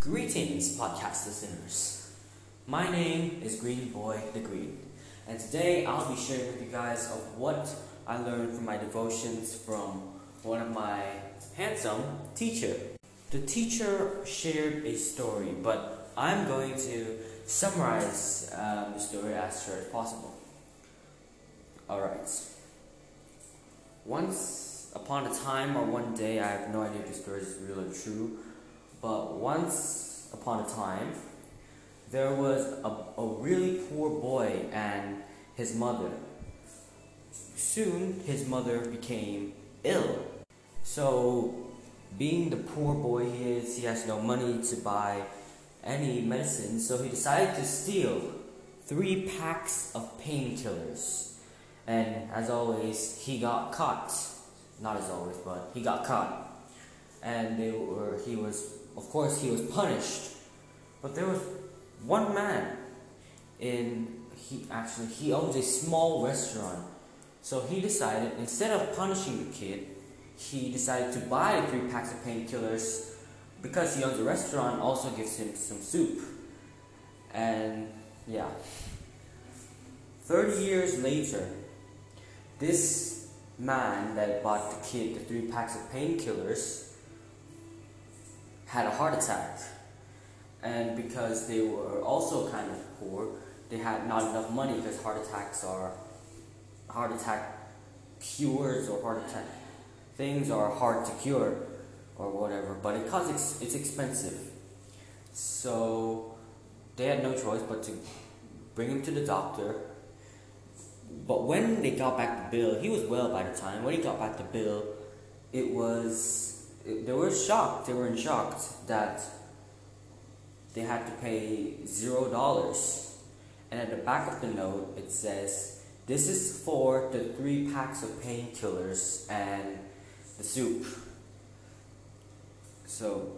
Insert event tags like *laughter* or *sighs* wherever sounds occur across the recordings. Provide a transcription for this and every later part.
Greetings, podcast listeners. My name is Green Boy the Green, and today I'll be sharing with you guys of what I learned from my devotions from one of my handsome teacher. The teacher shared a story, but I'm going to summarize um, the story as short as possible. All right. Once upon a time, or one day, I have no idea if this story is real or true, but once upon a time, there was a, a really poor boy and his mother. Soon, his mother became ill. So, being the poor boy he is, he has no money to buy any medicine, so he decided to steal three packs of painkillers. And as always, he got caught. Not as always, but he got caught. And they were, he was, of course, he was punished. But there was one man in, he actually, he owns a small restaurant. So he decided, instead of punishing the kid, he decided to buy three packs of painkillers because he owns a restaurant, also gives him some soup. And yeah. 30 years later, this man that bought the kid the three packs of painkillers had a heart attack. And because they were also kind of poor, they had not enough money because heart attacks are heart attack cures or heart attack things are hard to cure or whatever, but it cause it's, expensive. So they had no choice but to bring him to the doctor but when they got back the bill, he was well by the time. When he got back the bill, it was they were shocked. They were in shock that they had to pay zero dollars. And at the back of the note, it says, "This is for the three packs of painkillers and the soup." So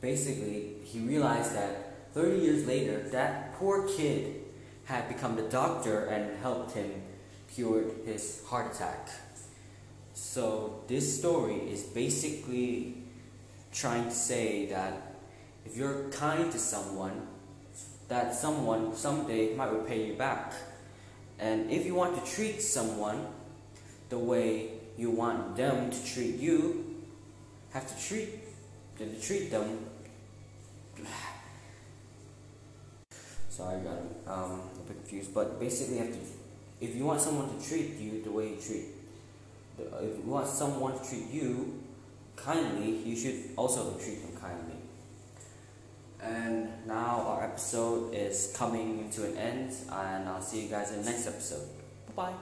basically, he realized that 30 years later, that poor kid had become the doctor and helped him cure his heart attack. So this story is basically trying to say that if you're kind to someone, that someone someday might repay you back. And if you want to treat someone the way you want them to treat you, have to treat to treat them. *sighs* Sorry, I got um, a bit confused, but basically, have to if you want someone to treat you the way you treat, Uh, if you want someone to treat you kindly, you should also treat them kindly. And now our episode is coming to an end, and I'll see you guys in the next episode. Bye bye.